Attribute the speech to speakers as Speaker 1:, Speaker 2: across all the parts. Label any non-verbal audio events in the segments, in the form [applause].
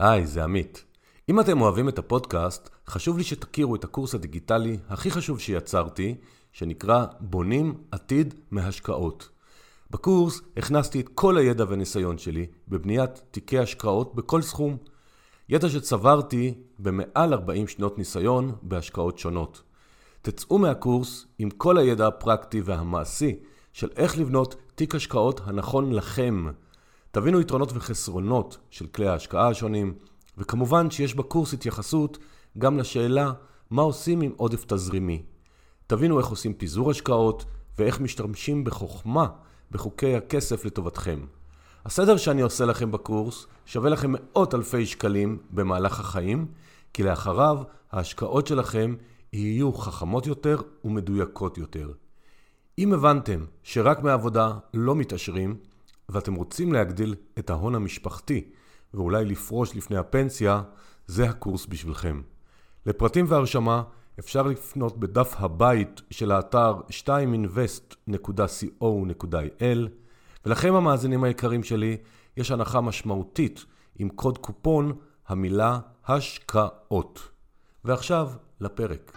Speaker 1: היי, זה עמית. אם אתם אוהבים את הפודקאסט, חשוב לי שתכירו את הקורס הדיגיטלי הכי חשוב שיצרתי, שנקרא בונים עתיד מהשקעות. בקורס הכנסתי את כל הידע והניסיון שלי בבניית תיקי השקעות בכל סכום. ידע שצברתי במעל 40 שנות ניסיון בהשקעות שונות. תצאו מהקורס עם כל הידע הפרקטי והמעשי של איך לבנות תיק השקעות הנכון לכם. תבינו יתרונות וחסרונות של כלי ההשקעה השונים, וכמובן שיש בקורס התייחסות גם לשאלה מה עושים עם עודף תזרימי. תבינו איך עושים פיזור השקעות ואיך משתמשים בחוכמה בחוקי הכסף לטובתכם. הסדר שאני עושה לכם בקורס שווה לכם מאות אלפי שקלים במהלך החיים, כי לאחריו ההשקעות שלכם יהיו חכמות יותר ומדויקות יותר. אם הבנתם שרק מעבודה לא מתעשרים, ואתם רוצים להגדיל את ההון המשפחתי ואולי לפרוש לפני הפנסיה, זה הקורס בשבילכם. לפרטים והרשמה אפשר לפנות בדף הבית של האתר 2invest.co.il ולכם המאזינים היקרים שלי, יש הנחה משמעותית עם קוד קופון המילה השקעות. ועכשיו לפרק.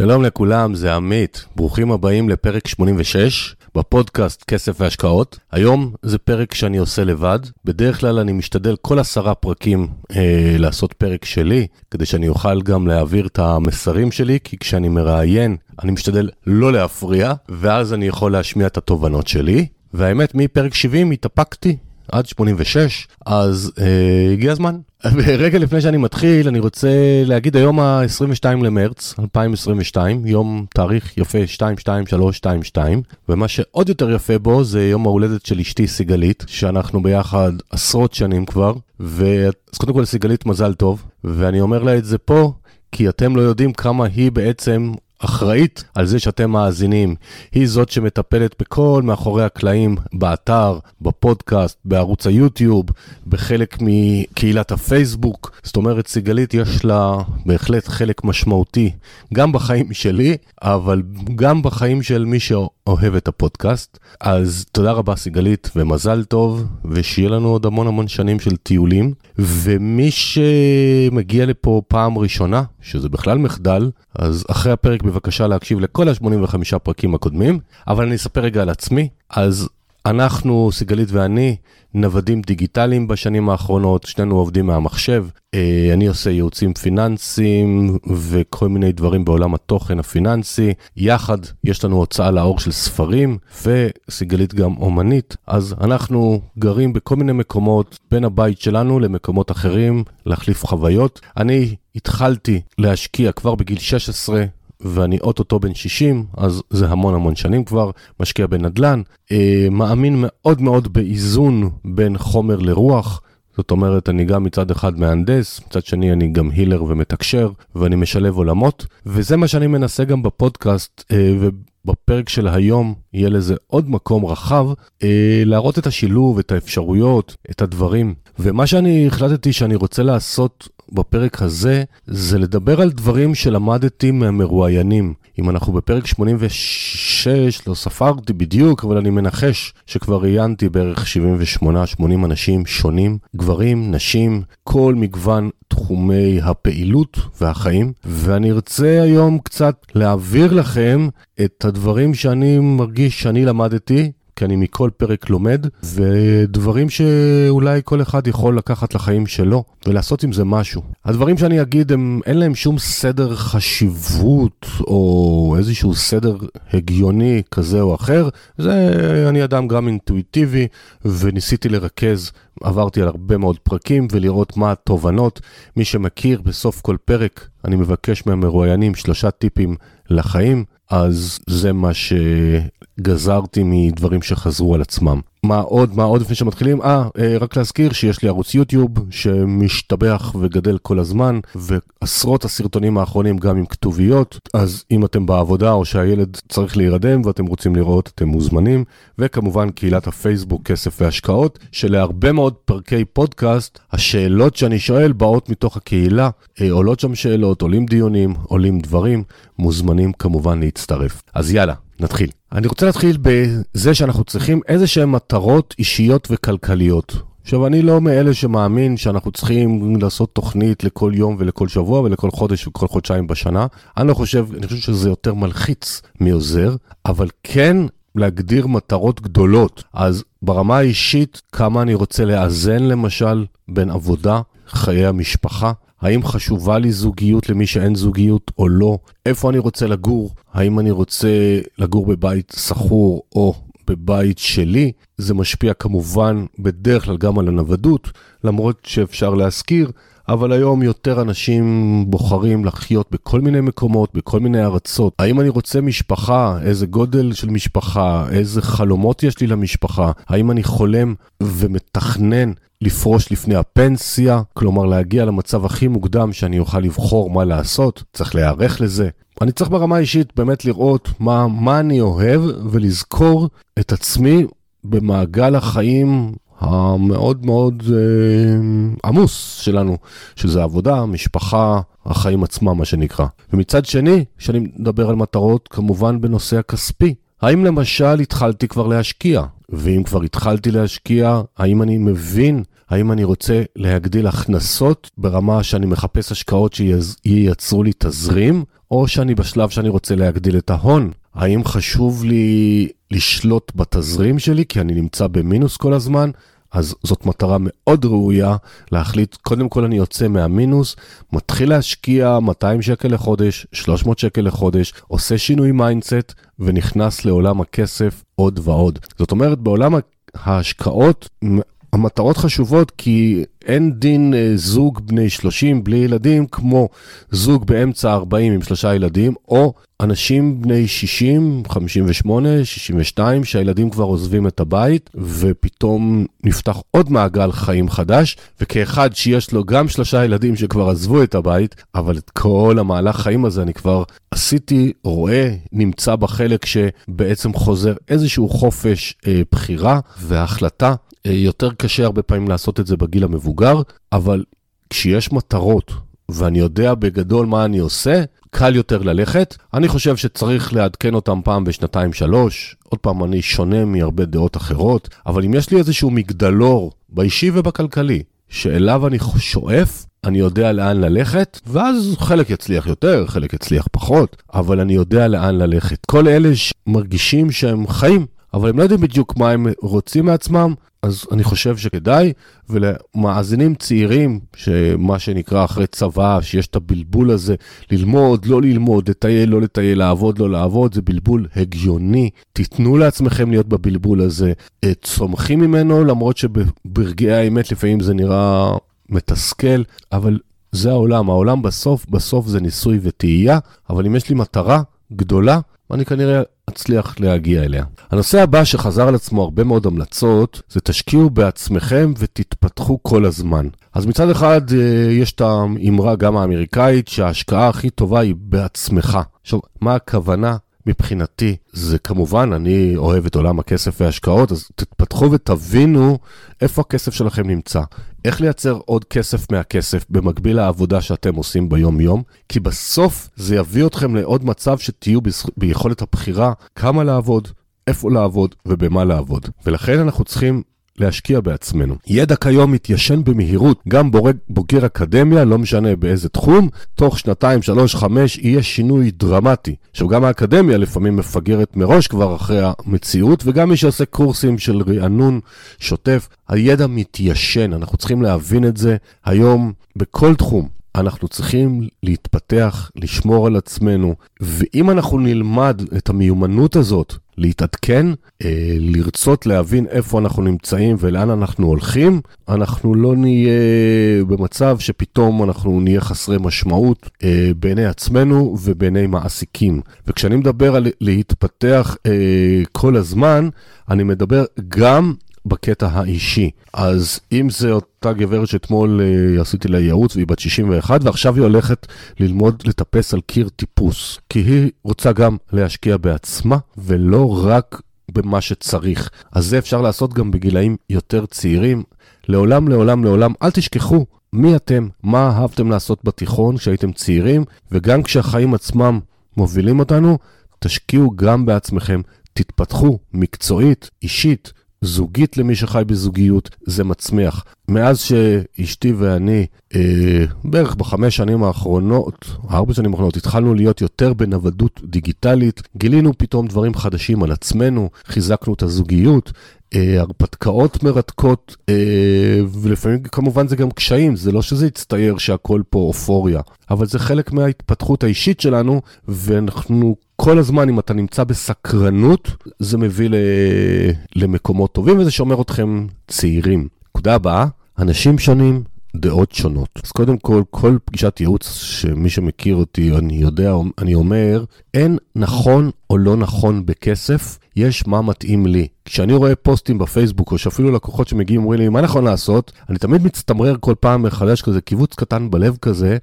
Speaker 1: שלום לכולם, זה עמית. ברוכים הבאים לפרק 86 בפודקאסט כסף והשקעות. היום זה פרק שאני עושה לבד. בדרך כלל אני משתדל כל עשרה פרקים אה, לעשות פרק שלי, כדי שאני אוכל גם להעביר את המסרים שלי, כי כשאני מראיין, אני משתדל לא להפריע, ואז אני יכול להשמיע את התובנות שלי. והאמת, מפרק 70 התאפקתי עד 86, אז אה, הגיע הזמן. [laughs] רגע לפני שאני מתחיל, אני רוצה להגיד היום ה-22 למרץ 2022, יום תאריך יפה 22322, ומה שעוד יותר יפה בו זה יום ההולדת של אשתי סיגלית, שאנחנו ביחד עשרות שנים כבר, ואז קודם כל סיגלית מזל טוב, ואני אומר לה את זה פה, כי אתם לא יודעים כמה היא בעצם אחראית על זה שאתם מאזינים. היא זאת שמטפלת בכל מאחורי הקלעים, באתר, בפודקאסט, בערוץ היוטיוב, בחלק מקהילת הפייסבוק. זאת אומרת, סיגלית יש לה בהחלט חלק משמעותי, גם בחיים שלי, אבל גם בחיים של מי שאוהב את הפודקאסט. אז תודה רבה סיגלית, ומזל טוב, ושיהיה לנו עוד המון המון שנים של טיולים. ומי שמגיע לפה פעם ראשונה, שזה בכלל מחדל, אז אחרי הפרק בבקשה להקשיב לכל ה-85 פרקים הקודמים, אבל אני אספר רגע על עצמי. אז אנחנו, סיגלית ואני, נוודים דיגיטליים בשנים האחרונות, שנינו עובדים מהמחשב. אה, אני עושה ייעוצים פיננסיים וכל מיני דברים בעולם התוכן הפיננסי. יחד יש לנו הוצאה לאור של ספרים, וסיגלית גם אומנית, אז אנחנו גרים בכל מיני מקומות בין הבית שלנו למקומות אחרים, להחליף חוויות. אני התחלתי להשקיע כבר בגיל 16 ואני אוטוטו בן 60, אז זה המון המון שנים כבר, משקיע בנדל"ן, אה, מאמין מאוד מאוד באיזון בין חומר לרוח. זאת אומרת, אני גם מצד אחד מהנדס, מצד שני אני גם הילר ומתקשר, ואני משלב עולמות, וזה מה שאני מנסה גם בפודקאסט, אה, ובפרק של היום יהיה לזה עוד מקום רחב, אה, להראות את השילוב, את האפשרויות, את הדברים. ומה שאני החלטתי שאני רוצה לעשות בפרק הזה, זה לדבר על דברים שלמדתי מהמרואיינים. אם אנחנו בפרק 86, לא ספרתי בדיוק, אבל אני מנחש שכבר ראיינתי בערך 78-80 אנשים שונים, גברים, נשים, כל מגוון תחומי הפעילות והחיים, ואני ארצה היום קצת להעביר לכם את הדברים שאני מרגיש שאני למדתי כי אני מכל פרק לומד, ודברים שאולי כל אחד יכול לקחת לחיים שלו ולעשות עם זה משהו. הדברים שאני אגיד, הם, אין להם שום סדר חשיבות או איזשהו סדר הגיוני כזה או אחר. זה, אני אדם גם אינטואיטיבי, וניסיתי לרכז, עברתי על הרבה מאוד פרקים ולראות מה התובנות. מי שמכיר, בסוף כל פרק אני מבקש מהמרואיינים שלושה טיפים לחיים. אז זה מה שגזרתי מדברים שחזרו על עצמם. מה עוד, מה עוד לפני שמתחילים? אה, אה, רק להזכיר שיש לי ערוץ יוטיוב שמשתבח וגדל כל הזמן, ועשרות הסרטונים האחרונים גם עם כתוביות, אז אם אתם בעבודה או שהילד צריך להירדם ואתם רוצים לראות, אתם מוזמנים. וכמובן קהילת הפייסבוק כסף והשקעות, שלהרבה מאוד פרקי פודקאסט, השאלות שאני שואל באות מתוך הקהילה, אה, עולות שם שאלות, עולים דיונים, עולים דברים, מוזמנים כמובן להצטרף. אז יאללה. נתחיל. אני רוצה להתחיל בזה שאנחנו צריכים איזה שהן מטרות אישיות וכלכליות. עכשיו, אני לא מאלה שמאמין שאנחנו צריכים לעשות תוכנית לכל יום ולכל שבוע ולכל חודש וכל חודשיים בשנה. אני לא חושב, אני חושב שזה יותר מלחיץ מעוזר, אבל כן להגדיר מטרות גדולות. אז ברמה האישית, כמה אני רוצה לאזן למשל בין עבודה, חיי המשפחה, האם חשובה לי זוגיות למי שאין זוגיות או לא? איפה אני רוצה לגור? האם אני רוצה לגור בבית שכור או בבית שלי? זה משפיע כמובן בדרך כלל גם על הנוודות, למרות שאפשר להזכיר, אבל היום יותר אנשים בוחרים לחיות בכל מיני מקומות, בכל מיני ארצות. האם אני רוצה משפחה? איזה גודל של משפחה? איזה חלומות יש לי למשפחה? האם אני חולם ומתכנן לפרוש לפני הפנסיה? כלומר, להגיע למצב הכי מוקדם שאני אוכל לבחור מה לעשות? צריך להיערך לזה. אני צריך ברמה האישית באמת לראות מה, מה אני אוהב ולזכור את עצמי במעגל החיים המאוד מאוד אה, עמוס שלנו, שזה עבודה, משפחה, החיים עצמם, מה שנקרא. ומצד שני, כשאני מדבר על מטרות, כמובן בנושא הכספי. האם למשל התחלתי כבר להשקיע? ואם כבר התחלתי להשקיע, האם אני מבין, האם אני רוצה להגדיל הכנסות ברמה שאני מחפש השקעות שייצרו לי תזרים, או שאני בשלב שאני רוצה להגדיל את ההון? האם חשוב לי לשלוט בתזרים שלי, כי אני נמצא במינוס כל הזמן? אז זאת מטרה מאוד ראויה להחליט, קודם כל אני יוצא מהמינוס, מתחיל להשקיע 200 שקל לחודש, 300 שקל לחודש, עושה שינוי mindset ונכנס לעולם הכסף עוד ועוד. זאת אומרת, בעולם ההשקעות המטרות חשובות כי אין דין אה, זוג בני 30 בלי ילדים כמו זוג באמצע 40 עם שלושה ילדים, או אנשים בני 60, 58, 62, שהילדים כבר עוזבים את הבית, ופתאום נפתח עוד מעגל חיים חדש, וכאחד שיש לו גם שלושה ילדים שכבר עזבו את הבית, אבל את כל המהלך חיים הזה אני כבר עשיתי, רואה, נמצא בחלק שבעצם חוזר איזשהו חופש אה, בחירה והחלטה. אה, יותר קשה הרבה פעמים לעשות את זה בגיל המבוגר, אבל כשיש מטרות ואני יודע בגדול מה אני עושה, קל יותר ללכת. אני חושב שצריך לעדכן אותם פעם בשנתיים-שלוש. עוד פעם, אני שונה מהרבה דעות אחרות, אבל אם יש לי איזשהו מגדלור באישי ובכלכלי, שאליו אני שואף, אני יודע לאן ללכת, ואז חלק יצליח יותר, חלק יצליח פחות, אבל אני יודע לאן ללכת. כל אלה שמרגישים שהם חיים, אבל הם לא יודעים בדיוק מה הם רוצים מעצמם, אז אני חושב שכדאי, ולמאזינים צעירים, שמה שנקרא אחרי צבא, שיש את הבלבול הזה, ללמוד, לא ללמוד, לטייל, לא לטייל, לעבוד, לא לעבוד, זה בלבול הגיוני. תיתנו לעצמכם להיות בבלבול הזה. צומחים ממנו, למרות שברגעי האמת לפעמים זה נראה מתסכל, אבל זה העולם. העולם בסוף, בסוף זה ניסוי וטעייה, אבל אם יש לי מטרה גדולה, אני כנראה אצליח להגיע אליה. הנושא הבא שחזר על עצמו הרבה מאוד המלצות, זה תשקיעו בעצמכם ותתפתחו כל הזמן. אז מצד אחד אה, יש את האמרה גם האמריקאית שההשקעה הכי טובה היא בעצמך. עכשיו, מה הכוונה? מבחינתי זה כמובן, אני אוהב את עולם הכסף וההשקעות, אז תתפתחו ותבינו איפה הכסף שלכם נמצא. איך לייצר עוד כסף מהכסף במקביל לעבודה שאתם עושים ביום-יום, כי בסוף זה יביא אתכם לעוד מצב שתהיו ביכולת הבחירה כמה לעבוד, איפה לעבוד ובמה לעבוד. ולכן אנחנו צריכים להשקיע בעצמנו. ידע כיום מתיישן במהירות, גם בורג, בוגר אקדמיה, לא משנה באיזה תחום, תוך שנתיים, שלוש, חמש, יהיה שינוי דרמטי. עכשיו, גם האקדמיה לפעמים מפגרת מראש כבר אחרי המציאות, וגם מי שעושה קורסים של רענון שוטף, הידע מתיישן, אנחנו צריכים להבין את זה היום בכל תחום. אנחנו צריכים להתפתח, לשמור על עצמנו, ואם אנחנו נלמד את המיומנות הזאת, להתעדכן, אה, לרצות להבין איפה אנחנו נמצאים ולאן אנחנו הולכים, אנחנו לא נהיה במצב שפתאום אנחנו נהיה חסרי משמעות אה, בעיני עצמנו ובעיני מעסיקים. וכשאני מדבר על להתפתח אה, כל הזמן, אני מדבר גם בקטע האישי. אז אם זה אותה גברת שאתמול uh, עשיתי לה ייעוץ והיא בת 61 ועכשיו היא הולכת ללמוד לטפס על קיר טיפוס, כי היא רוצה גם להשקיע בעצמה ולא רק במה שצריך. אז זה אפשר לעשות גם בגילאים יותר צעירים. לעולם, לעולם, לעולם, אל תשכחו מי אתם, מה אהבתם לעשות בתיכון כשהייתם צעירים, וגם כשהחיים עצמם מובילים אותנו, תשקיעו גם בעצמכם, תתפתחו מקצועית, אישית, זוגית למי שחי בזוגיות, זה מצמיח. מאז שאשתי ואני, אה, בערך בחמש שנים האחרונות, ארבע שנים האחרונות, התחלנו להיות יותר בנוודות דיגיטלית, גילינו פתאום דברים חדשים על עצמנו, חיזקנו את הזוגיות, אה, הרפתקאות מרתקות, אה, ולפעמים כמובן זה גם קשיים, זה לא שזה יצטייר שהכל פה אופוריה, אבל זה חלק מההתפתחות האישית שלנו, ואנחנו כל הזמן, אם אתה נמצא בסקרנות, זה מביא למקומות טובים וזה שומר אתכם צעירים. נקודה הבאה, אנשים שונים, דעות שונות. אז קודם כל, כל פגישת ייעוץ שמי שמכיר אותי, אני יודע, אני אומר, אין נכון או לא נכון בכסף, יש מה מתאים לי. כשאני רואה פוסטים בפייסבוק, או שאפילו לקוחות שמגיעים אומרים לי, מה נכון לעשות? אני תמיד מצטמרר כל פעם מחדש כזה, קיבוץ קטן בלב כזה,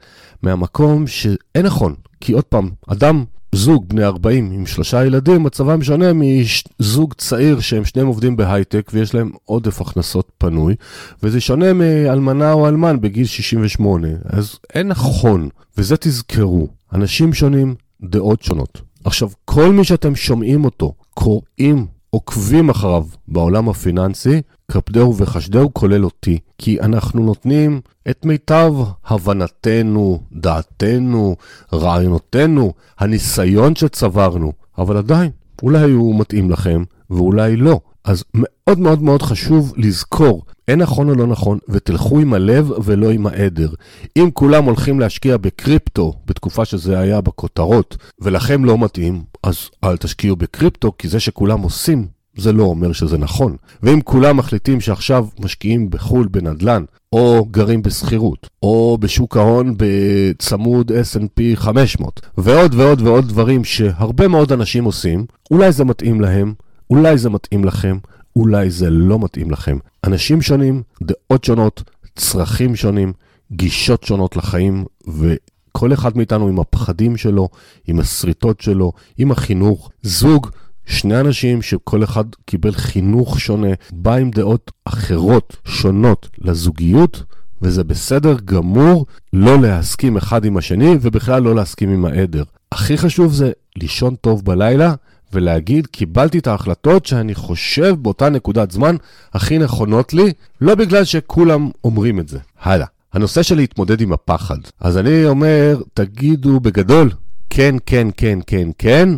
Speaker 1: מהמקום שאין נכון. כי עוד פעם, אדם זוג בני 40 עם שלושה ילדים, מצבם שונה מזוג צעיר שהם שניהם עובדים בהייטק ויש להם עודף הכנסות פנוי, וזה שונה מאלמנה או אלמן בגיל 68. אז אין נכון, וזה תזכרו, אנשים שונים, דעות שונות. עכשיו, כל מי שאתם שומעים אותו, קוראים, עוקבים אחריו בעולם הפיננסי, קפדהו וחשדהו כולל אותי, כי אנחנו נותנים את מיטב הבנתנו, דעתנו, רעיונותינו, הניסיון שצברנו, אבל עדיין, אולי הוא מתאים לכם ואולי לא. אז מאוד מאוד מאוד חשוב לזכור, אין נכון או לא נכון, ותלכו עם הלב ולא עם העדר. אם כולם הולכים להשקיע בקריפטו, בתקופה שזה היה בכותרות, ולכם לא מתאים, אז אל תשקיעו בקריפטו, כי זה שכולם עושים, זה לא אומר שזה נכון. ואם כולם מחליטים שעכשיו משקיעים בחו"ל בנדל"ן, או גרים בשכירות, או בשוק ההון בצמוד S&P 500, ועוד ועוד ועוד דברים שהרבה מאוד אנשים עושים, אולי זה מתאים להם, אולי זה מתאים לכם, אולי זה לא מתאים לכם. אנשים שונים, דעות שונות, צרכים שונים, גישות שונות לחיים, וכל אחד מאיתנו עם הפחדים שלו, עם השריטות שלו, עם החינוך. זוג שני אנשים שכל אחד קיבל חינוך שונה, בא עם דעות אחרות, שונות לזוגיות, וזה בסדר גמור לא להסכים אחד עם השני, ובכלל לא להסכים עם העדר. הכי חשוב זה לישון טוב בלילה, ולהגיד, קיבלתי את ההחלטות שאני חושב באותה נקודת זמן הכי נכונות לי, לא בגלל שכולם אומרים את זה. הלאה. הנושא של להתמודד עם הפחד. אז אני אומר, תגידו בגדול, כן, כן, כן, כן, כן,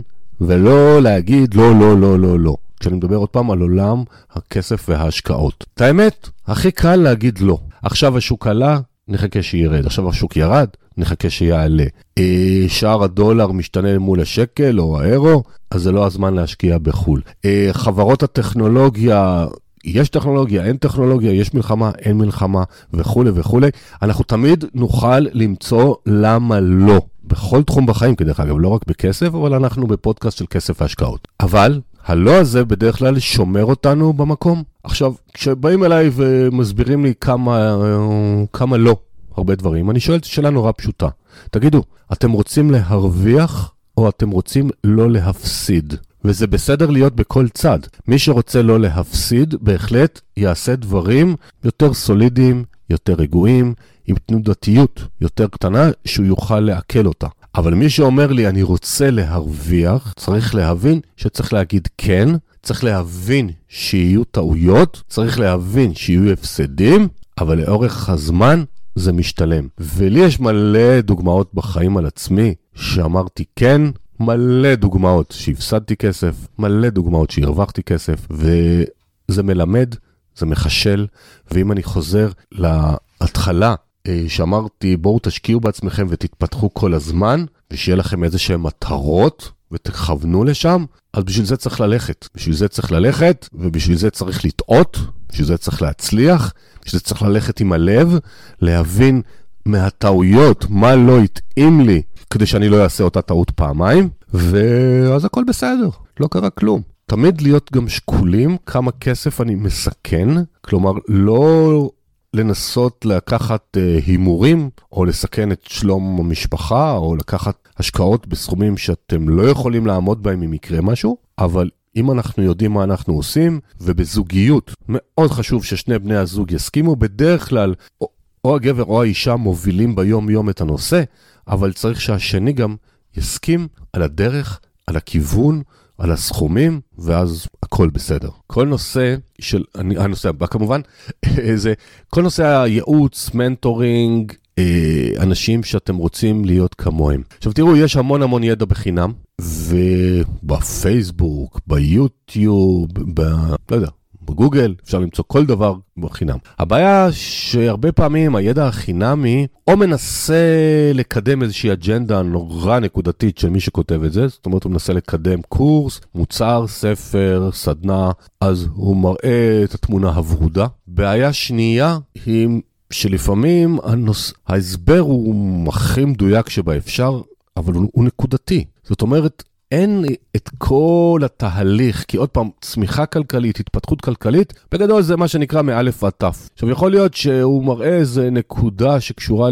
Speaker 1: ולא להגיד לא, לא, לא, לא, לא. כשאני מדבר עוד פעם על עולם הכסף וההשקעות. את האמת, הכי קל להגיד לא. עכשיו השוק עלה, נחכה שירד. עכשיו השוק ירד, נחכה שיעלה. אה, שער הדולר משתנה מול השקל או האירו, אז זה לא הזמן להשקיע בחו"ל. אה, חברות הטכנולוגיה, יש טכנולוגיה, אין טכנולוגיה, יש מלחמה, אין מלחמה וכולי וכולי. אנחנו תמיד נוכל למצוא למה לא. בכל תחום בחיים, כדרך אגב, לא רק בכסף, אבל אנחנו בפודקאסט של כסף והשקעות. אבל הלא הזה בדרך כלל שומר אותנו במקום. עכשיו, כשבאים אליי ומסבירים לי כמה, כמה לא, הרבה דברים, אני שואל שאלה נורא פשוטה. תגידו, אתם רוצים להרוויח או אתם רוצים לא להפסיד? וזה בסדר להיות בכל צד. מי שרוצה לא להפסיד, בהחלט יעשה דברים יותר סולידיים, יותר רגועים, עם תנודתיות יותר קטנה, שהוא יוכל לעכל אותה. אבל מי שאומר לי, אני רוצה להרוויח, צריך להבין שצריך להגיד כן, צריך להבין שיהיו טעויות, צריך להבין שיהיו הפסדים, אבל לאורך הזמן זה משתלם. ולי יש מלא דוגמאות בחיים על עצמי, שאמרתי כן, מלא דוגמאות שהפסדתי כסף, מלא דוגמאות שהרווחתי כסף, וזה מלמד, זה מחשל, ואם אני חוזר להתחלה שאמרתי, בואו תשקיעו בעצמכם ותתפתחו כל הזמן, ושיהיה לכם איזה שהן מטרות, ותכוונו לשם, אז בשביל זה צריך ללכת. בשביל זה צריך ללכת, ובשביל זה צריך לטעות, בשביל זה צריך להצליח, בשביל זה צריך ללכת עם הלב, להבין מהטעויות מה לא התאים לי, כדי שאני לא אעשה אותה טעות פעמיים, ואז הכל בסדר, לא קרה כלום. תמיד להיות גם שקולים כמה כסף אני מסכן, כלומר לא לנסות לקחת uh, הימורים, או לסכן את שלום המשפחה, או לקחת השקעות בסכומים שאתם לא יכולים לעמוד בהם אם יקרה משהו, אבל אם אנחנו יודעים מה אנחנו עושים, ובזוגיות, מאוד חשוב ששני בני הזוג יסכימו, בדרך כלל או, או הגבר או האישה מובילים ביום-יום את הנושא, אבל צריך שהשני גם יסכים על הדרך, על הכיוון, על הסכומים, ואז הכל בסדר. כל נושא של, אני, הנושא הבא כמובן, [laughs] זה כל נושא הייעוץ, מנטורינג, אה, אנשים שאתם רוצים להיות כמוהם. עכשיו תראו, יש המון המון ידע בחינם, ובפייסבוק, ביוטיוב, ב... לא יודע, בגוגל, אפשר למצוא כל דבר בחינם. הבעיה שהרבה פעמים הידע החינמי או מנסה לקדם איזושהי אג'נדה נורא נקודתית של מי שכותב את זה, זאת אומרת הוא מנסה לקדם קורס, מוצר, ספר, סדנה, אז הוא מראה את התמונה הוורודה. בעיה שנייה היא שלפעמים הנוס... ההסבר הוא הכי מדויק שבאפשר, אבל הוא, הוא נקודתי. זאת אומרת, אין את כל התהליך, כי עוד פעם, צמיחה כלכלית, התפתחות כלכלית, בגדול זה מה שנקרא מאלף ועד תף. עכשיו, יכול להיות שהוא מראה איזה נקודה שקשורה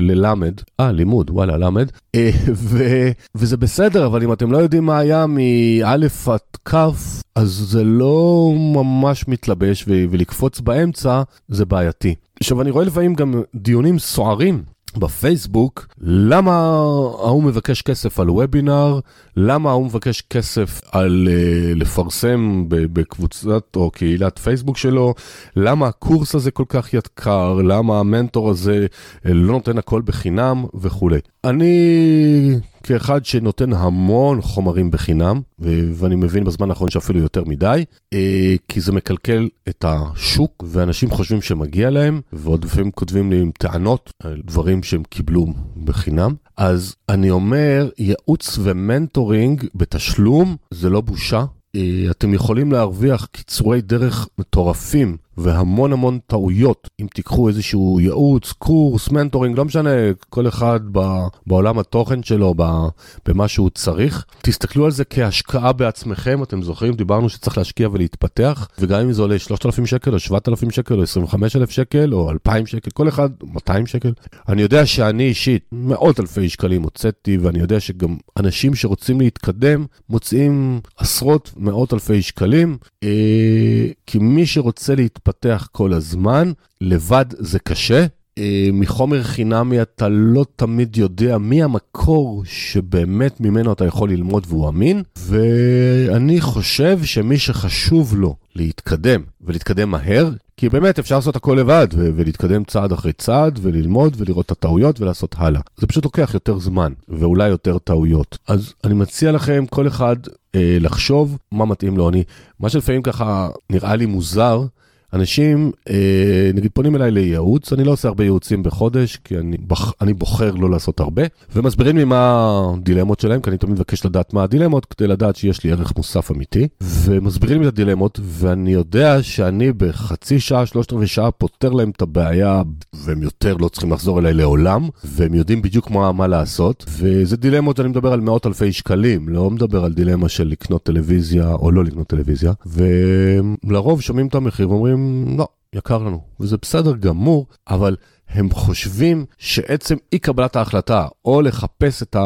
Speaker 1: ללמד, אה, לימוד, וואלה, למד, אה, ו, וזה בסדר, אבל אם אתם לא יודעים מה היה מאלף עד כף, אז זה לא ממש מתלבש, ולקפוץ באמצע זה בעייתי. עכשיו, אני רואה לפעמים גם דיונים סוערים בפייסבוק, למה ההוא מבקש כסף על וובינר, למה ההוא מבקש כסף על uh, לפרסם בקבוצת או קהילת פייסבוק שלו, למה הקורס הזה כל כך יקר, למה המנטור הזה אה, לא נותן הכל בחינם וכולי. אני כאחד שנותן המון חומרים בחינם, ואני מבין בזמן האחרון שאפילו יותר מדי, אה, כי זה מקלקל את השוק, ואנשים חושבים שמגיע להם, ועוד לפעמים כותבים לי עם טענות על דברים שהם קיבלו בחינם. אז אני אומר, ייעוץ ומנטורינג בתשלום זה לא בושה. אה, אתם יכולים להרוויח קיצורי דרך מטורפים והמון המון טעויות. אם תיקחו איזשהו ייעוץ, קורס, מנטורינג, לא משנה, כל אחד בעולם התוכן שלו, במה שהוא צריך, תסתכלו על זה כהשקעה בעצמכם. אתם זוכרים, דיברנו שצריך להשקיע ולהתפתח, וגם אם זה עולה 3,000 שקל, או 7,000 שקל, או 25,000 שקל, או 2,000 שקל, כל אחד 200 שקל. אני יודע שאני אישית מאות אלפי שקלים הוצאתי, ואני יודע שגם אנשים שרוצים להתקדם מוצאים עשרות, מאות אלפי שקלים, אה, כי מי שרוצה להתפתח, מתפתח כל הזמן, לבד זה קשה. אה, מחומר חינמי אתה לא תמיד יודע מי המקור שבאמת ממנו אתה יכול ללמוד והוא אמין, ואני חושב שמי שחשוב לו להתקדם, ולהתקדם מהר, כי באמת אפשר לעשות הכל לבד, ו- ולהתקדם צעד אחרי צעד, וללמוד, ולראות את הטעויות, ולעשות הלאה. זה פשוט לוקח יותר זמן, ואולי יותר טעויות. אז אני מציע לכם, כל אחד, אה, לחשוב מה מתאים לו. אני, מה שלפעמים ככה נראה לי מוזר, אנשים, אה, נגיד, פונים אליי לייעוץ, אני לא עושה הרבה ייעוצים בחודש, כי אני, בח, אני בוחר לא לעשות הרבה, ומסבירים לי מה הדילמות שלהם, כי אני תמיד מבקש לדעת מה הדילמות, כדי לדעת שיש לי ערך מוסף אמיתי, ומסבירים לי את הדילמות, ואני יודע שאני בחצי שעה, שלושת רבעי שעה, פותר להם את הבעיה, והם יותר לא צריכים לחזור אליי לעולם, והם יודעים בדיוק מה, מה לעשות, וזה דילמות, אני מדבר על מאות אלפי שקלים, לא מדבר על דילמה של לקנות טלוויזיה או לא לקנות טלוויזיה, ולרוב שומעים את המחיר ואומרים, לא, יקר לנו, וזה בסדר גמור, אבל הם חושבים שעצם אי קבלת ההחלטה או לחפש את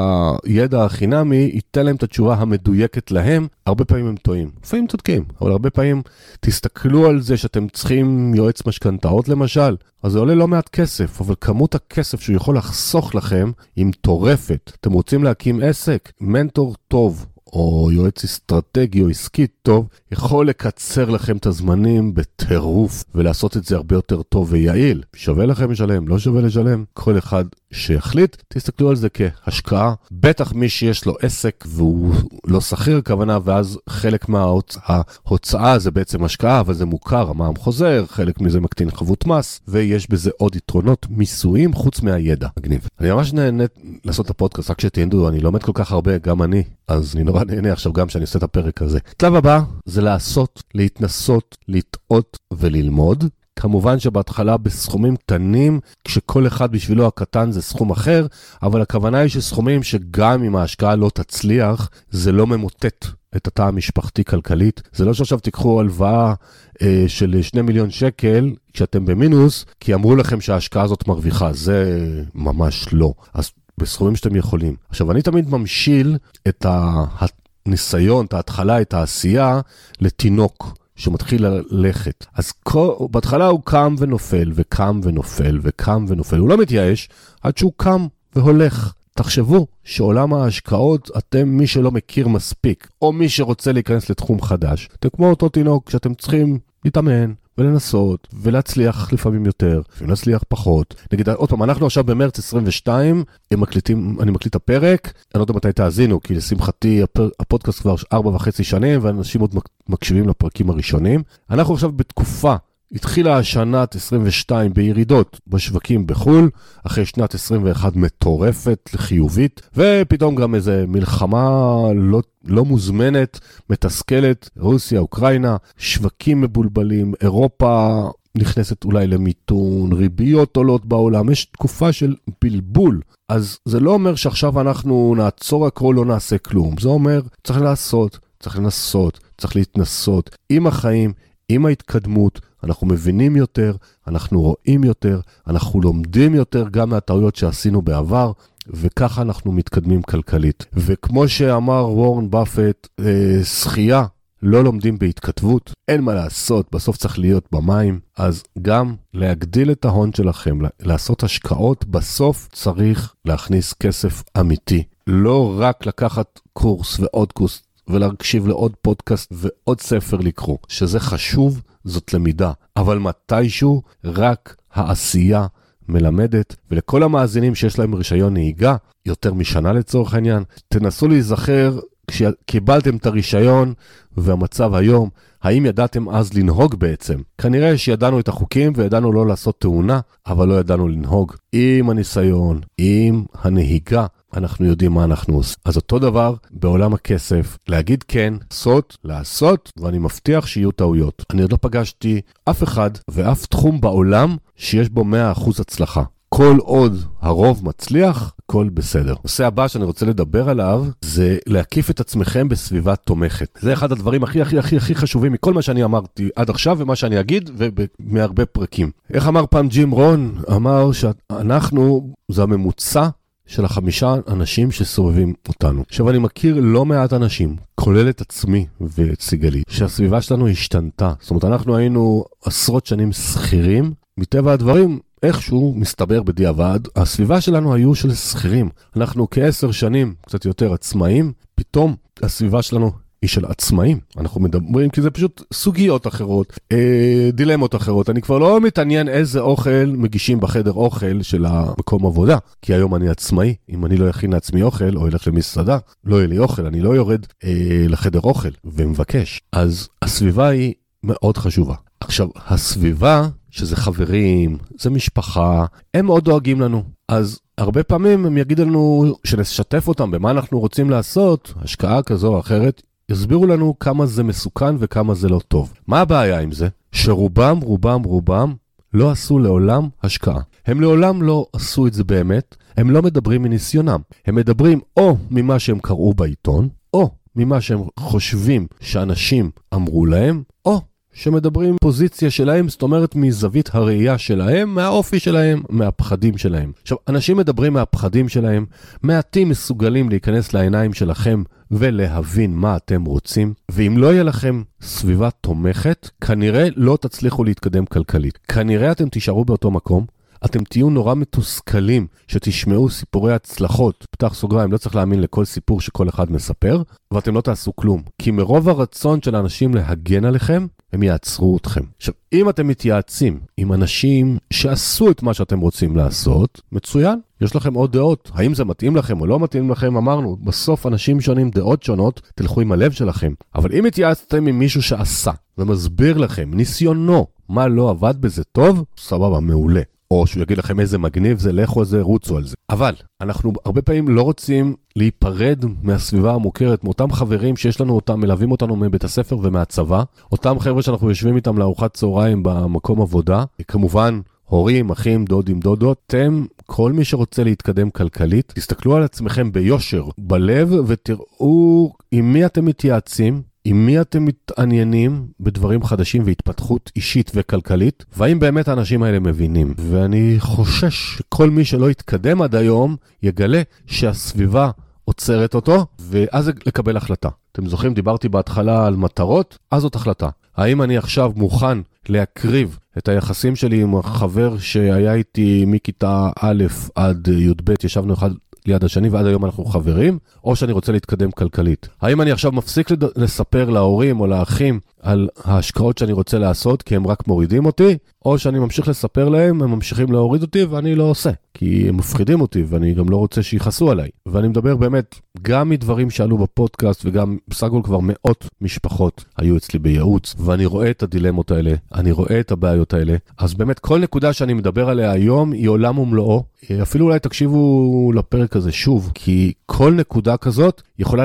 Speaker 1: הידע החינמי ייתן להם את התשובה המדויקת להם, הרבה פעמים הם טועים. לפעמים צודקים, אבל הרבה פעמים תסתכלו על זה שאתם צריכים יועץ משכנתאות למשל, אז זה עולה לא מעט כסף, אבל כמות הכסף שהוא יכול לחסוך לכם היא מטורפת. אתם רוצים להקים עסק? מנטור טוב, או יועץ אסטרטגי או עסקי טוב, יכול לקצר לכם את הזמנים בטירוף ולעשות את זה הרבה יותר טוב ויעיל. שווה לכם לשלם, לא שווה לשלם, כל אחד שיחליט, תסתכלו על זה כהשקעה. בטח מי שיש לו עסק והוא לא שכיר כוונה, ואז חלק מההוצאה זה בעצם השקעה, אבל זה מוכר, המע"מ חוזר, חלק מזה מקטין חבות מס, ויש בזה עוד יתרונות מיסויים חוץ מהידע. מגניב. אני ממש נהנית לעשות את הפודקאסט, רק שתדעו, אני לומד כל כך הרבה, גם אני, אז אני נורא נהנה עכשיו גם שאני עושה את הפרק הזה. שלב הבא זה לעשות, להתנסות, לטעות וללמוד. כמובן שבהתחלה בסכומים קטנים, כשכל אחד בשבילו הקטן זה סכום אחר, אבל הכוונה היא שסכומים שגם אם ההשקעה לא תצליח, זה לא ממוטט את התא המשפחתי כלכלית. זה לא שעכשיו תיקחו הלוואה אה, של 2 מיליון שקל כשאתם במינוס, כי אמרו לכם שההשקעה הזאת מרוויחה, זה ממש לא. אז בסכומים שאתם יכולים. עכשיו, אני תמיד ממשיל את הניסיון, את ההתחלה, את העשייה, לתינוק. שמתחיל ללכת. אז כל, בהתחלה הוא קם ונופל, וקם ונופל, וקם ונופל. הוא לא מתייאש עד שהוא קם והולך. תחשבו שעולם ההשקעות, אתם מי שלא מכיר מספיק, או מי שרוצה להיכנס לתחום חדש, אתם כמו אותו תינוק שאתם צריכים להתאמן, ולנסות, ולהצליח לפעמים יותר, לפעמים להצליח פחות. נגיד, עוד פעם, אנחנו עכשיו במרץ 22, הם מקליטים, אני מקליט את הפרק, אני לא יודע מתי תאזינו, כי לשמחתי הפר, הפודקאסט כבר ארבע וחצי שנים, ואנשים עוד מקשיבים לפרקים הראשונים. אנחנו עכשיו בתקופה התחילה שנת 22 בירידות בשווקים בחו"ל, אחרי שנת 21 מטורפת, חיובית, ופתאום גם איזה מלחמה לא, לא מוזמנת, מתסכלת, רוסיה, אוקראינה, שווקים מבולבלים, אירופה נכנסת אולי למיתון, ריביות עולות בעולם, יש תקופה של בלבול. אז זה לא אומר שעכשיו אנחנו נעצור הכל, לא נעשה כלום. זה אומר, צריך לעשות, צריך לנסות, צריך להתנסות עם החיים, עם ההתקדמות, אנחנו מבינים יותר, אנחנו רואים יותר, אנחנו לומדים יותר גם מהטעויות שעשינו בעבר, וככה אנחנו מתקדמים כלכלית. וכמו שאמר וורן באפט, אה, שחייה לא לומדים בהתכתבות, אין מה לעשות, בסוף צריך להיות במים. אז גם להגדיל את ההון שלכם, לעשות השקעות, בסוף צריך להכניס כסף אמיתי. לא רק לקחת קורס ועוד קורס ולהקשיב לעוד פודקאסט ועוד ספר לקרוא, שזה חשוב, זאת למידה, אבל מתישהו רק העשייה מלמדת, ולכל המאזינים שיש להם רישיון נהיגה, יותר משנה לצורך העניין, תנסו להיזכר כשקיבלתם את הרישיון והמצב היום, האם ידעתם אז לנהוג בעצם? כנראה שידענו את החוקים וידענו לא לעשות תאונה, אבל לא ידענו לנהוג. עם הניסיון, עם הנהיגה, אנחנו יודעים מה אנחנו עושים. אז אותו דבר בעולם הכסף, להגיד כן, לעשות, לעשות, ואני מבטיח שיהיו טעויות. אני עוד לא פגשתי אף אחד ואף תחום בעולם שיש בו 100% הצלחה. כל עוד הרוב מצליח, הכל בסדר. הנושא הבא שאני רוצה לדבר עליו זה להקיף את עצמכם בסביבה תומכת. זה אחד הדברים הכי הכי הכי הכי חשובים מכל מה שאני אמרתי עד עכשיו ומה שאני אגיד ומהרבה פרקים. איך אמר פעם ג'ים רון? אמר שאנחנו, זה הממוצע של החמישה אנשים שסובבים אותנו. עכשיו, אני מכיר לא מעט אנשים, כולל את עצמי ואת סיגלי, שהסביבה שלנו השתנתה. זאת אומרת, אנחנו היינו עשרות שנים שכירים, מטבע הדברים, איכשהו מסתבר בדיעבד, הסביבה שלנו היו של שכירים. אנחנו כעשר שנים, קצת יותר עצמאים, פתאום הסביבה שלנו היא של עצמאים. אנחנו מדברים, כי זה פשוט סוגיות אחרות, אה, דילמות אחרות. אני כבר לא מתעניין איזה אוכל מגישים בחדר אוכל של המקום עבודה, כי היום אני עצמאי. אם אני לא אכין לעצמי אוכל או אלך למסעדה, לא יהיה לי אוכל, אני לא יורד אה, לחדר אוכל ומבקש. אז הסביבה היא מאוד חשובה. עכשיו, הסביבה, שזה חברים, זה משפחה, הם מאוד דואגים לנו. אז הרבה פעמים הם יגידו לנו שנשתף אותם במה אנחנו רוצים לעשות, השקעה כזו או אחרת, יסבירו לנו כמה זה מסוכן וכמה זה לא טוב. מה הבעיה עם זה? שרובם, רובם, רובם לא עשו לעולם השקעה. הם לעולם לא עשו את זה באמת, הם לא מדברים מניסיונם. הם מדברים או ממה שהם קראו בעיתון, או ממה שהם חושבים שאנשים אמרו להם, או שמדברים פוזיציה שלהם, זאת אומרת מזווית הראייה שלהם, מהאופי שלהם, מהפחדים שלהם. עכשיו, אנשים מדברים מהפחדים שלהם, מעטים מסוגלים להיכנס לעיניים שלכם ולהבין מה אתם רוצים, ואם לא יהיה לכם סביבה תומכת, כנראה לא תצליחו להתקדם כלכלית. כנראה אתם תישארו באותו מקום, אתם תהיו נורא מתוסכלים שתשמעו סיפורי הצלחות, פתח סוגריים, לא צריך להאמין לכל סיפור שכל אחד מספר, ואתם לא תעשו כלום. כי מרוב הרצון של האנשים להגן עליכם, הם יעצרו אתכם. עכשיו, אם אתם מתייעצים עם אנשים שעשו את מה שאתם רוצים לעשות, מצוין, יש לכם עוד דעות. האם זה מתאים לכם או לא מתאים לכם, אמרנו, בסוף אנשים שונים, דעות שונות, תלכו עם הלב שלכם. אבל אם התייעצתם עם מישהו שעשה ומסביר לכם, ניסיונו, מה לא עבד בזה טוב, סבבה, מעולה. או שהוא יגיד לכם איזה מגניב זה, לכו על זה, רוצו על זה. אבל אנחנו הרבה פעמים לא רוצים להיפרד מהסביבה המוכרת, מאותם חברים שיש לנו אותם, מלווים אותנו מבית הספר ומהצבא, אותם חבר'ה שאנחנו יושבים איתם לארוחת צהריים במקום עבודה, כמובן הורים, אחים, דודים, דודות, אתם, כל מי שרוצה להתקדם כלכלית, תסתכלו על עצמכם ביושר, בלב, ותראו עם מי אתם מתייעצים, עם מי אתם מתעניינים בדברים חדשים והתפתחות אישית וכלכלית, והאם באמת האנשים האלה מבינים. ואני חושש שכל מי שלא יתקדם עד היום, יגלה שהסביבה עוצרת אותו, ואז לקבל החלטה. אתם זוכרים, דיברתי בהתחלה על מטרות? אז זאת החלטה. האם אני עכשיו מוכן להקריב את היחסים שלי עם החבר שהיה איתי מכיתה א' עד י"ב, ישבנו אחד ליד השני ועד היום אנחנו חברים, או שאני רוצה להתקדם כלכלית. האם אני עכשיו מפסיק. לספר להורים או לאחים על ההשקעות שאני רוצה לעשות כי הם רק מורידים אותי, או שאני ממשיך לספר להם, הם ממשיכים להוריד אותי ואני לא עושה. כי הם מפחידים אותי ואני גם לא רוצה שיכעסו עליי. ואני מדבר באמת גם מדברים שעלו בפודקאסט וגם בסך הכל כבר מאות משפחות היו אצלי בייעוץ, ואני רואה את הדילמות האלה, אני רואה את הבעיות האלה. אז באמת כל נקודה שאני מדבר עליה היום היא עולם ומלואו. אפילו אולי תקשיבו לפרק הזה שוב, כי כל נקודה כזאת יכולה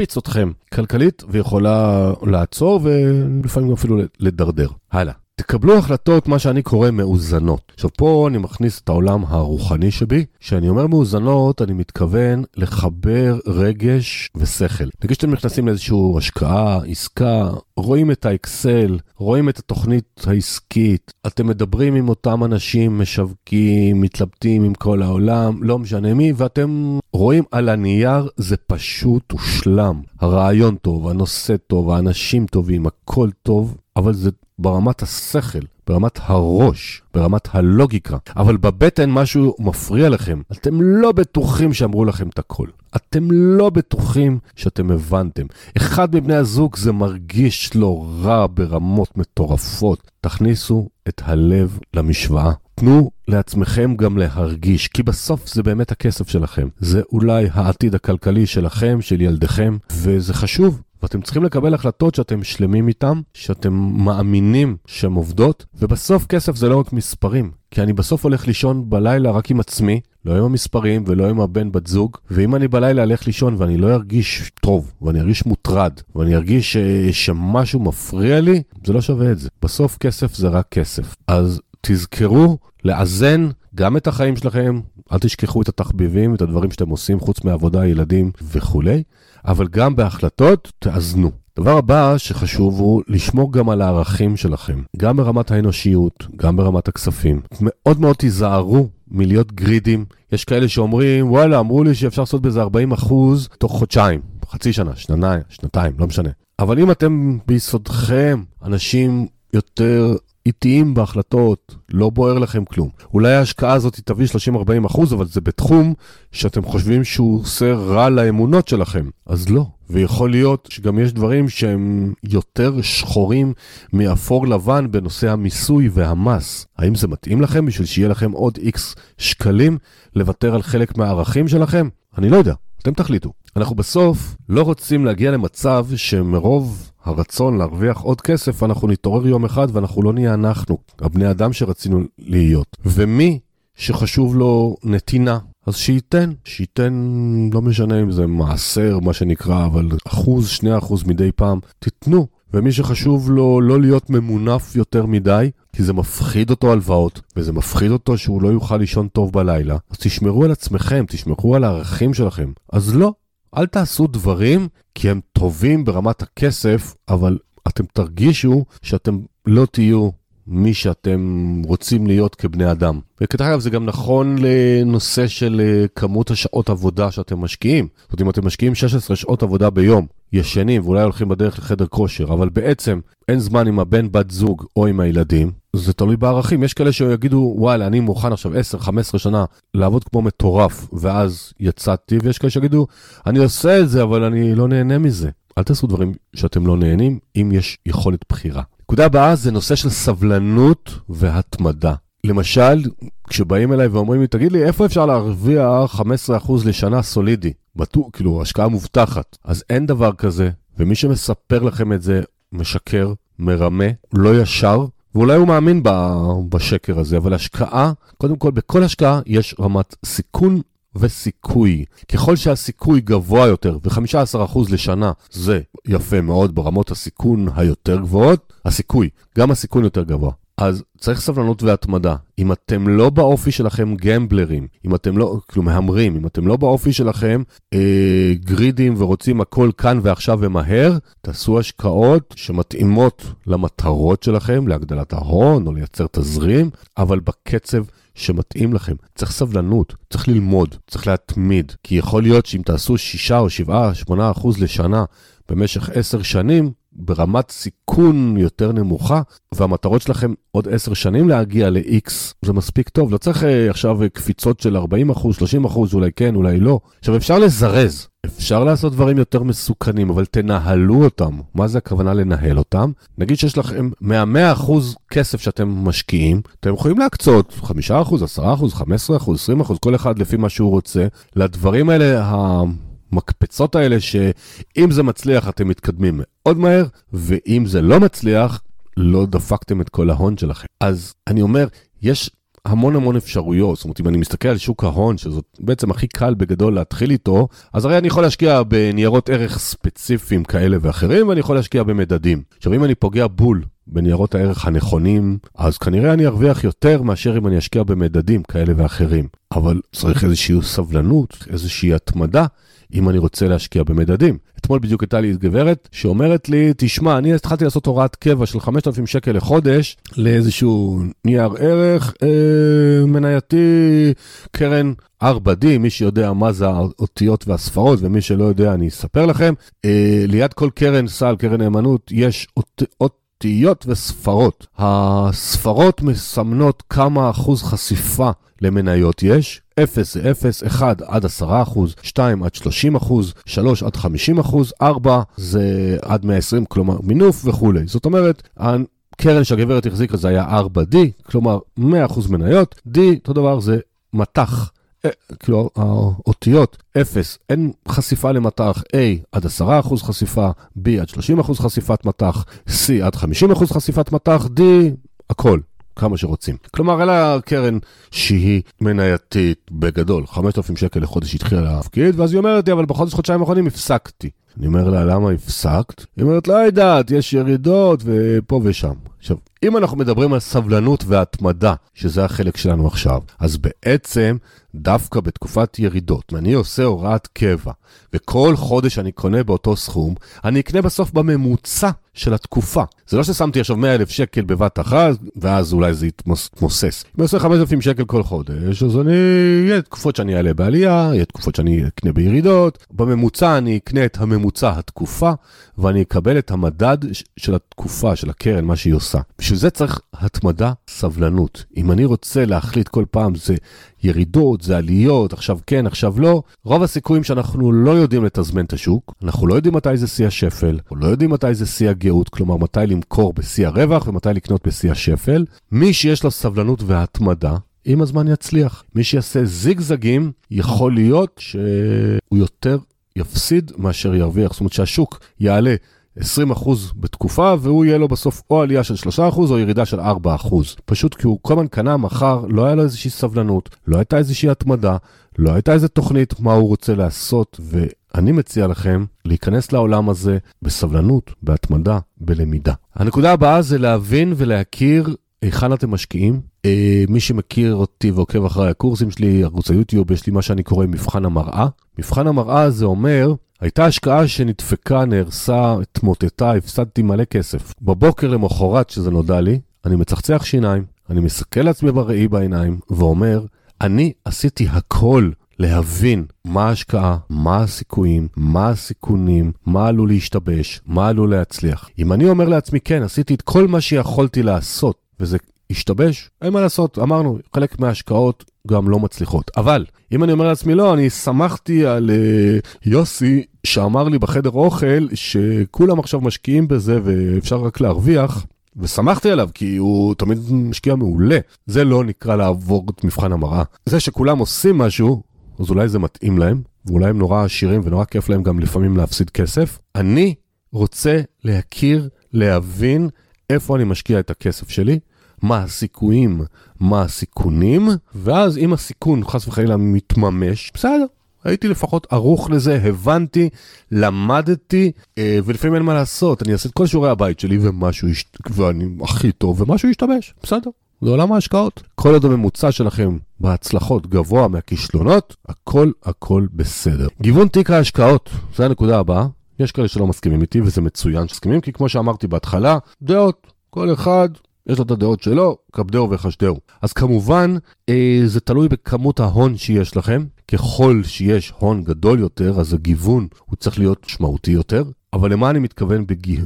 Speaker 1: להקפיץ אתכם כלכלית ויכולה לעצור ולפעמים אפילו לדרדר. הלאה. תקבלו החלטות, מה שאני קורא מאוזנות. עכשיו פה אני מכניס את העולם הרוחני שבי. כשאני אומר מאוזנות, אני מתכוון לחבר רגש ושכל. נגיד שאתם נכנסים לאיזושהי השקעה, עסקה, רואים את האקסל, רואים את התוכנית העסקית, אתם מדברים עם אותם אנשים, משווקים, מתלבטים עם כל העולם, לא משנה מי, ואתם רואים על הנייר זה פשוט הושלם. הרעיון טוב, הנושא טוב, האנשים טובים, הכל טוב, אבל זה ברמת השכל, ברמת הראש, ברמת הלוגיקה. אבל בבטן משהו מפריע לכם. אתם לא בטוחים שאמרו לכם את הכל. אתם לא בטוחים שאתם הבנתם. אחד מבני הזוג זה מרגיש לו רע ברמות מטורפות. תכניסו את הלב למשוואה. תנו לעצמכם גם להרגיש, כי בסוף זה באמת הכסף שלכם. זה אולי העתיד הכלכלי שלכם, של ילדיכם, וזה חשוב. ואתם צריכים לקבל החלטות שאתם שלמים איתם, שאתם מאמינים שהן עובדות, ובסוף כסף זה לא רק מספרים, כי אני בסוף הולך לישון בלילה רק עם עצמי, לא עם המספרים ולא עם הבן בת זוג, ואם אני בלילה אלך לישון ואני לא ארגיש טוב, ואני ארגיש מוטרד, ואני ארגיש ש... שמשהו מפריע לי, זה לא שווה את זה. בסוף כסף זה רק כסף. אז תזכרו לאזן גם את החיים שלכם, אל תשכחו את התחביבים, את הדברים שאתם עושים חוץ מעבודה, ילדים וכולי, אבל גם בהחלטות תאזנו. דבר הבא שחשוב הוא לשמור גם על הערכים שלכם, גם ברמת האנושיות, גם ברמת הכספים. מאוד מאוד תיזהרו מלהיות גרידים. יש כאלה שאומרים, וואלה, אמרו לי שאפשר לעשות בזה 40 אחוז תוך חודשיים, חצי שנה, שנתיים, שנתיים, לא משנה. אבל אם אתם ביסודכם אנשים יותר איטיים בהחלטות, לא בוער לכם כלום. אולי ההשקעה הזאת תביא 30-40 אחוז, אבל זה בתחום שאתם חושבים שהוא עושה רע לאמונות שלכם. אז לא. ויכול להיות שגם יש דברים שהם יותר שחורים מאפור לבן בנושא המיסוי והמס. האם זה מתאים לכם בשביל שיהיה לכם עוד איקס שקלים לוותר על חלק מהערכים שלכם? אני לא יודע, אתם תחליטו. אנחנו בסוף לא רוצים להגיע למצב שמרוב הרצון להרוויח עוד כסף, אנחנו נתעורר יום אחד ואנחנו לא נהיה אנחנו, הבני אדם שרצינו להיות. ומי שחשוב לו נתינה, אז שייתן, שייתן, לא משנה אם זה מעשר, מה שנקרא, אבל אחוז, שני אחוז מדי פעם, תיתנו. ומי שחשוב לו לא להיות ממונף יותר מדי, כי זה מפחיד אותו הלוואות, וזה מפחיד אותו שהוא לא יוכל לישון טוב בלילה, אז תשמרו על עצמכם, תשמרו על הערכים שלכם. אז לא, אל תעשו דברים כי הם טובים ברמת הכסף, אבל אתם תרגישו שאתם לא תהיו מי שאתם רוצים להיות כבני אדם. וכדרך אגב זה גם נכון לנושא של אה, כמות השעות עבודה שאתם משקיעים. זאת אומרת, אם אתם משקיעים 16 שעות עבודה ביום, ישנים ואולי הולכים בדרך לחדר כושר, אבל בעצם אין זמן עם הבן בת זוג או עם הילדים, זה תלוי בערכים. יש כאלה שיגידו, וואלה, אני מוכן עכשיו 10-15 שנה לעבוד כמו מטורף, ואז יצאתי, ויש כאלה שיגידו, אני עושה את זה, אבל אני לא נהנה מזה. אל תעשו דברים שאתם לא נהנים, אם יש יכולת בחירה. נקודה הבאה זה נושא של סבלנות והתמדה. למשל, כשבאים אליי ואומרים לי, תגיד לי, איפה אפשר להרוויח 15% לשנה סולידי? בטוח, כאילו, השקעה מובטחת. אז אין דבר כזה, ומי שמספר לכם את זה משקר, מרמה, לא ישר, ואולי הוא מאמין בשקר הזה, אבל השקעה, קודם כל, בכל השקעה יש רמת סיכון וסיכוי. ככל שהסיכוי גבוה יותר, ו-15% לשנה זה יפה מאוד ברמות הסיכון היותר גבוהות, הסיכוי, גם הסיכון יותר גבוה. אז צריך סבלנות והתמדה. אם אתם לא באופי שלכם גמבלרים, אם אתם לא, כאילו מהמרים, אם אתם לא באופי שלכם אה, גרידים ורוצים הכל כאן ועכשיו ומהר, תעשו השקעות שמתאימות למטרות שלכם, להגדלת ההון או לייצר תזרים, אבל בקצב שמתאים לכם. צריך סבלנות, צריך ללמוד, צריך להתמיד. כי יכול להיות שאם תעשו 6 או 7, 8 אחוז לשנה במשך 10 שנים, ברמת סיכון יותר נמוכה, והמטרות שלכם עוד 10 שנים להגיע ל-X, זה מספיק טוב. לא צריך אה, עכשיו קפיצות של 40 אחוז, 30 אחוז, אולי כן, אולי לא. עכשיו, אפשר לזרז. אפשר לעשות דברים יותר מסוכנים, אבל תנהלו אותם. מה זה הכוונה לנהל אותם? נגיד שיש לכם מה-100% כסף שאתם משקיעים, אתם יכולים להקצות 5%, 10%, 15%, 20%, כל אחד לפי מה שהוא רוצה. לדברים האלה, המקפצות האלה, שאם זה מצליח אתם מתקדמים מאוד מהר, ואם זה לא מצליח, לא דפקתם את כל ההון שלכם. אז אני אומר, יש המון המון אפשרויות, זאת אומרת אם אני מסתכל על שוק ההון, שזאת בעצם הכי קל בגדול להתחיל איתו, אז הרי אני יכול להשקיע בניירות ערך ספציפיים כאלה ואחרים, ואני יכול להשקיע במדדים. עכשיו אם אני פוגע בול בניירות הערך הנכונים, אז כנראה אני ארוויח יותר מאשר אם אני אשקיע במדדים כאלה ואחרים. אבל צריך איזושהי סבלנות, איזושהי התמדה, אם אני רוצה להשקיע במדדים. אתמול בדיוק הייתה לי גברת שאומרת לי, תשמע, אני התחלתי לעשות הוראת קבע של 5,000 שקל לחודש לאיזשהו נייר ערך אה, מנייתי, קרן 4D, מי שיודע מה זה האותיות והספרות, ומי שלא יודע, אני אספר לכם. אה, ליד כל קרן סל, קרן נאמנות, יש אות, אותיות וספרות. הספרות מסמנות כמה אחוז חשיפה למניות יש. 0 זה 0, 1 עד 10 אחוז, 2 עד 30 אחוז, 3 עד 50 אחוז, 4 זה עד 120, כלומר מינוף וכולי. זאת אומרת, הקרן שהגברת החזיקה זה היה 4D, כלומר 100% מניות, D, אותו דבר זה מטח. כאילו האותיות 0, אין חשיפה למטח, A עד 10% חשיפה, B עד 30% חשיפת מטח, C עד 50% חשיפת מטח, D, הכל. כמה שרוצים. כלומר, אלא קרן שהיא מנייתית בגדול, 5,000 שקל לחודש התחילה להפקיד, ואז היא אומרת לי, אבל בחודש, חודשיים האחרונים הפסקתי. אני אומר לה, למה הפסקת? היא אומרת, לא יודעת, יש ירידות ופה ושם. עכשיו, אם אנחנו מדברים על סבלנות והתמדה, שזה החלק שלנו עכשיו, אז בעצם, דווקא בתקופת ירידות, אם אני עושה הוראת קבע, וכל חודש אני קונה באותו סכום, אני אקנה בסוף בממוצע של התקופה. זה לא ששמתי עכשיו 100 אלף שקל בבת אחת, ואז אולי זה יתמוסס. אם אני עושה 5,000 שקל כל חודש, אז אני, יהיה תקופות שאני אעלה בעלייה, יהיה תקופות שאני אקנה בירידות. בממוצע אני אקנה את הממוצע התקופה, ואני אקבל את המדד של התקופה, של הקרן, מה שהיא עושה. בשביל זה צריך התמדה, סבלנות. אם אני רוצה להחליט כל פעם זה ירידות, זה עליות, עכשיו כן, עכשיו לא, רוב הסיכויים שאנחנו לא יודעים לתזמן את השוק, אנחנו לא יודעים מתי זה שיא השפל, אנחנו לא יודעים מתי זה שיא הגאות, כלומר מתי למכור בשיא הרווח ומתי לקנות בשיא השפל. מי שיש לו סבלנות והתמדה, עם הזמן יצליח. מי שיעשה זיגזגים, יכול להיות שהוא יותר יפסיד מאשר ירוויח. זאת אומרת שהשוק יעלה 20% בתקופה, והוא יהיה לו בסוף או עלייה של 3% או ירידה של 4%. פשוט כי הוא כל הזמן קנה, מכר, לא היה לו איזושהי סבלנות, לא הייתה איזושהי התמדה, לא הייתה איזו תוכנית מה הוא רוצה לעשות, ואני מציע לכם להיכנס לעולם הזה בסבלנות, בהתמדה, בלמידה. הנקודה הבאה זה להבין ולהכיר היכן אתם משקיעים. אה, מי שמכיר אותי ועוקב אחרי הקורסים שלי, ערוץ היוטיוב, יש לי מה שאני קורא מבחן המראה. מבחן המראה זה אומר הייתה השקעה שנדפקה, נהרסה, התמוטטה, הפסדתי מלא כסף. בבוקר למחרת שזה נודע לי, אני מצחצח שיניים, אני מסתכל לעצמי בראי בעיניים ואומר, אני עשיתי הכל להבין מה ההשקעה, מה הסיכויים, מה הסיכונים, מה עלול להשתבש, מה עלול להצליח. אם אני אומר לעצמי, כן, עשיתי את כל מה שיכולתי לעשות, וזה השתבש, אין מה לעשות, אמרנו, חלק מההשקעות גם לא מצליחות. אבל, אם אני אומר לעצמי, לא, אני שמחתי על uh, יוסי שאמר לי בחדר אוכל שכולם עכשיו משקיעים בזה ואפשר רק להרוויח, ושמחתי עליו כי הוא תמיד משקיע מעולה. זה לא נקרא לעבור את מבחן המראה. זה שכולם עושים משהו, אז אולי זה מתאים להם, ואולי הם נורא עשירים ונורא כיף להם גם לפעמים להפסיד כסף. אני רוצה להכיר, להבין איפה אני משקיע את הכסף שלי, מה הסיכויים, מה הסיכונים, ואז אם הסיכון חס וחלילה מתממש, בסדר. הייתי לפחות ערוך לזה, הבנתי, למדתי, אה, ולפעמים אין מה לעשות, אני אעשה את כל שיעורי הבית שלי ומשהו, יש... ואני הכי טוב, ומשהו ישתבש, בסדר. זה עולם ההשקעות. כל עוד הממוצע שלכם בהצלחות גבוה מהכישלונות, הכל הכל בסדר. גיוון תיק ההשקעות, זו הנקודה הבאה. יש כאלה שלא מסכימים איתי, וזה מצוין שמסכימים, כי כמו שאמרתי בהתחלה, דעות, כל אחד יש לו את הדעות שלו, כבדהו וחשדהו. אז כמובן, אה, זה תלוי בכמות ההון שיש לכם. ככל שיש הון גדול יותר, אז הגיוון הוא צריך להיות משמעותי יותר. אבל למה אני מתכוון בג...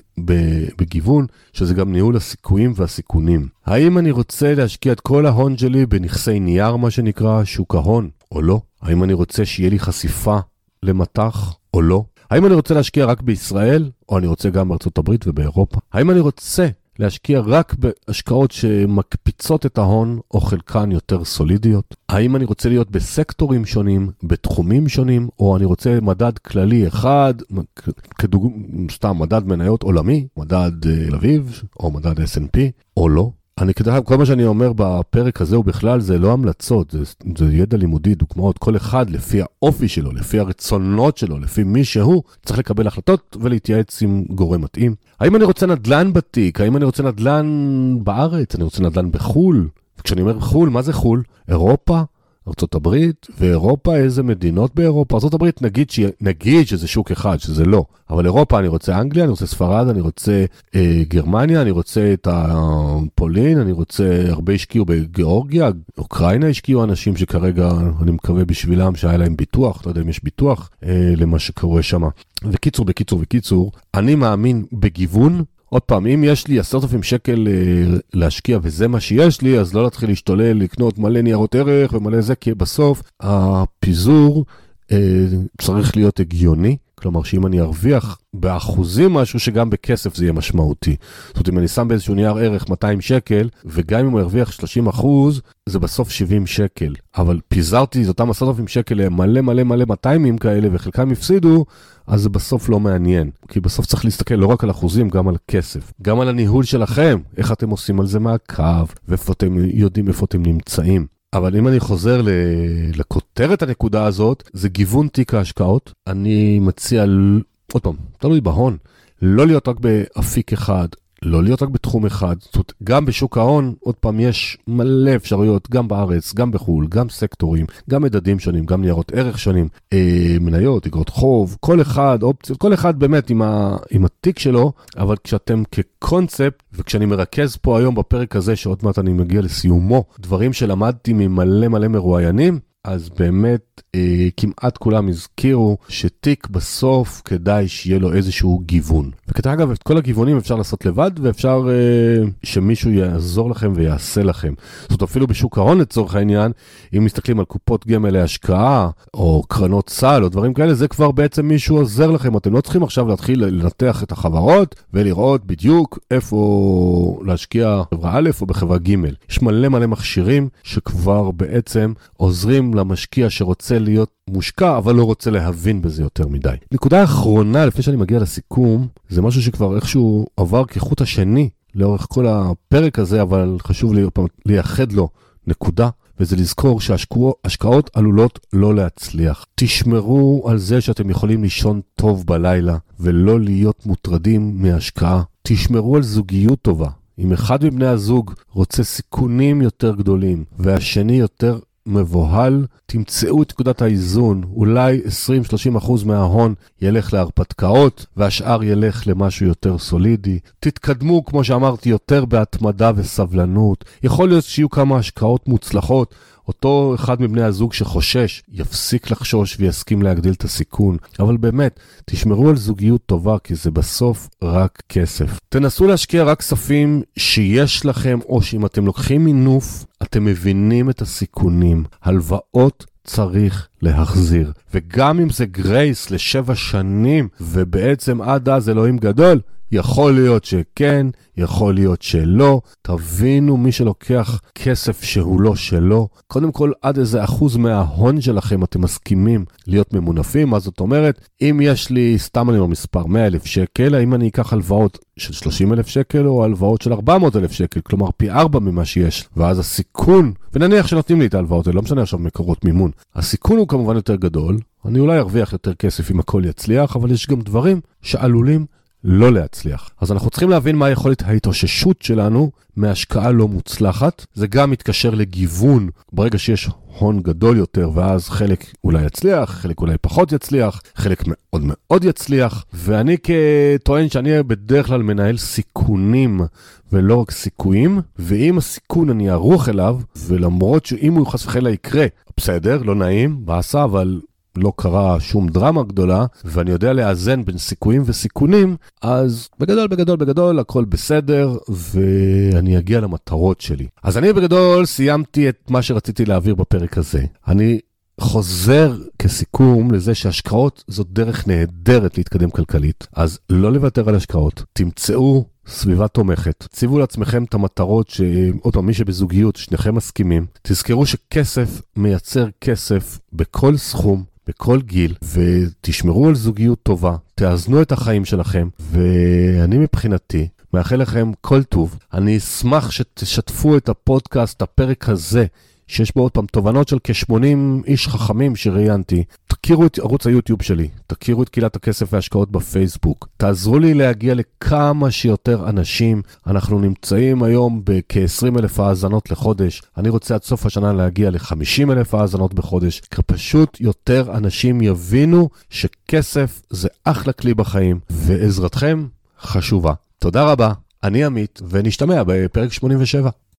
Speaker 1: בגיוון? שזה גם ניהול הסיכויים והסיכונים. האם אני רוצה להשקיע את כל ההון שלי בנכסי נייר, מה שנקרא שוק ההון, או לא? האם אני רוצה שיהיה לי חשיפה למטח, או לא? האם אני רוצה להשקיע רק בישראל, או אני רוצה גם בארצות הברית ובאירופה? האם אני רוצה להשקיע רק בהשקעות שמקפיצות את ההון, או חלקן יותר סולידיות? האם אני רוצה להיות בסקטורים שונים, בתחומים שונים, או אני רוצה מדד כללי אחד, כדוג... סתם מדד מניות עולמי, מדד תל אה, אביב, או מדד S&P, או לא? אני כדאי, כל מה שאני אומר בפרק הזה ובכלל זה לא המלצות, זה, זה ידע לימודי, דוגמאות, כל אחד לפי האופי שלו, לפי הרצונות שלו, לפי מי שהוא, צריך לקבל החלטות ולהתייעץ עם גורם מתאים. האם אני רוצה נדל"ן בתיק? האם אני רוצה נדל"ן בארץ? אני רוצה נדל"ן בחו"ל? וכשאני אומר חו"ל, מה זה חו"ל? אירופה? ארה"ב ואירופה, איזה מדינות באירופה? ארה"ב נגיד, ש... נגיד שזה שוק אחד, שזה לא, אבל אירופה אני רוצה אנגליה, אני רוצה ספרד, אני רוצה אה, גרמניה, אני רוצה את הפולין, אני רוצה, הרבה השקיעו בגיאורגיה, אוקראינה השקיעו אנשים שכרגע, אני מקווה בשבילם שהיה להם ביטוח, לא יודע אם יש ביטוח אה, למה שקורה שם. וקיצור, בקיצור, בקיצור, אני מאמין בגיוון, עוד פעם, אם יש לי עשרת אלפים שקל אה, להשקיע וזה מה שיש לי, אז לא להתחיל להשתולל, לקנות מלא ניירות ערך ומלא זה, כי בסוף הפיזור אה, צריך להיות הגיוני. כלומר שאם אני ארוויח באחוזים משהו שגם בכסף זה יהיה משמעותי. זאת אומרת אם אני שם באיזשהו נייר ערך 200 שקל וגם אם הוא ירוויח 30 אחוז זה בסוף 70 שקל. אבל פיזרתי את אותם 10,000 שקל למלא מלא מלא 200 כאלה וחלקם הפסידו אז זה בסוף לא מעניין. כי בסוף צריך להסתכל לא רק על אחוזים גם על כסף. גם על הניהול שלכם, איך אתם עושים על זה מעקב ואיפה אתם יודעים איפה אתם נמצאים. אבל אם אני חוזר לכותרת הנקודה הזאת, זה גיוון תיק ההשקעות. אני מציע, עוד פעם, תלוי בהון, לא להיות רק באפיק אחד, לא להיות רק בתחום אחד, זאת אומרת, גם בשוק ההון, עוד פעם, יש מלא אפשרויות, גם בארץ, גם בחו"ל, גם סקטורים, גם מדדים שונים, גם ניירות ערך שונים, אה, מניות, אגרות חוב, כל אחד, אופציות, כל אחד באמת עם, ה, עם התיק שלו, אבל כשאתם כקונספט, וכשאני מרכז פה היום בפרק הזה, שעוד מעט אני מגיע לסיומו, דברים שלמדתי ממלא מלא מרואיינים, אז באמת אה, כמעט כולם הזכירו שתיק בסוף כדאי שיהיה לו איזשהו גיוון. וכדי אגב, את כל הגיוונים אפשר לעשות לבד ואפשר אה, שמישהו יעזור לכם ויעשה לכם. זאת אפילו בשוק ההון לצורך העניין, אם מסתכלים על קופות גמל להשקעה או קרנות סל או דברים כאלה, זה כבר בעצם מישהו עוזר לכם. אתם לא צריכים עכשיו להתחיל לנתח את החברות ולראות בדיוק איפה להשקיע בחברה א' או בחברה ג'. יש מלא מלא מכשירים שכבר בעצם עוזרים למשקיע שרוצה להיות מושקע, אבל לא רוצה להבין בזה יותר מדי. נקודה אחרונה, לפני שאני מגיע לסיכום, זה משהו שכבר איכשהו עבר כחוט השני לאורך כל הפרק הזה, אבל חשוב לי פעם לייחד לו נקודה. וזה לזכור שהשקעות עלולות לא להצליח. תשמרו על זה שאתם יכולים לישון טוב בלילה ולא להיות מוטרדים מהשקעה. תשמרו על זוגיות טובה. אם אחד מבני הזוג רוצה סיכונים יותר גדולים והשני יותר מבוהל, תמצאו את נקודת האיזון. אולי 20-30% מההון ילך להרפתקאות, והשאר ילך למשהו יותר סולידי. תתקדמו, כמו שאמרתי, יותר בהתמדה וסבלנות. יכול להיות שיהיו כמה השקעות מוצלחות, אותו אחד מבני הזוג שחושש יפסיק לחשוש ויסכים להגדיל את הסיכון. אבל באמת, תשמרו על זוגיות טובה, כי זה בסוף רק כסף. תנסו להשקיע רק כספים שיש לכם, או שאם אתם לוקחים מינוף, אתם מבינים את הסיכונים. הלוואות צריך להחזיר. וגם אם זה גרייס לשבע שנים, ובעצם עד אז אלוהים גדול, יכול להיות שכן, יכול להיות שלא. תבינו, מי שלוקח כסף שהוא לא שלו, קודם כל עד איזה אחוז מההון שלכם אתם מסכימים להיות ממונפים. מה זאת אומרת? אם יש לי, סתם אני אומר מספר, 100 אלף שקל, האם אני אקח הלוואות של 30 אלף שקל או הלוואות של 400 אלף שקל, כלומר פי 4 ממה שיש. ואז הסיכון, ונניח שנותנים לי את ההלוואות האלה, לא משנה עכשיו מקורות מימון, הסיכון הוא כמובן יותר גדול, אני אולי ארוויח יותר כסף אם הכל יצליח, אבל יש גם דברים שעלולים לא להצליח. אז אנחנו צריכים להבין מה יכולת ההתאוששות שלנו מהשקעה לא מוצלחת. זה גם מתקשר לגיוון ברגע שיש הון גדול יותר, ואז חלק אולי יצליח, חלק אולי פחות יצליח, חלק מאוד מאוד יצליח. ואני כטוען שאני בדרך כלל מנהל סיכונים ולא רק סיכויים, ואם הסיכון אני ארוך אליו, ולמרות שאם הוא חס וחלילה יקרה, בסדר, לא נעים, באסה, אבל לא קרה שום דרמה גדולה, ואני יודע לאזן בין סיכויים וסיכונים, אז בגדול, בגדול, בגדול, הכל בסדר, ואני אגיע למטרות שלי. אז אני בגדול סיימתי את מה שרציתי להעביר בפרק הזה. אני חוזר כסיכום לזה שהשקעות זאת דרך נהדרת להתקדם כלכלית, אז לא לוותר על השקעות, תמצאו סביבה תומכת, ציבו לעצמכם את המטרות שעוד פעם, מי שבזוגיות, שניכם מסכימים, תזכרו שכסף מייצר כסף בכל סכום, בכל גיל, ותשמרו על זוגיות טובה, תאזנו את החיים שלכם, ואני מבחינתי מאחל לכם כל טוב. אני אשמח שתשתפו את הפודקאסט, הפרק הזה, שיש בו עוד פעם תובנות של כ-80 איש חכמים שראיינתי. תכירו את ערוץ היוטיוב שלי, תכירו את קהילת הכסף וההשקעות בפייסבוק, תעזרו לי להגיע לכמה שיותר אנשים. אנחנו נמצאים היום בכ-20 אלף האזנות לחודש, אני רוצה עד סוף השנה להגיע ל-50 אלף האזנות בחודש, כי פשוט יותר אנשים יבינו שכסף זה אחלה כלי בחיים, ועזרתכם חשובה. תודה רבה, אני עמית, ונשתמע בפרק 87.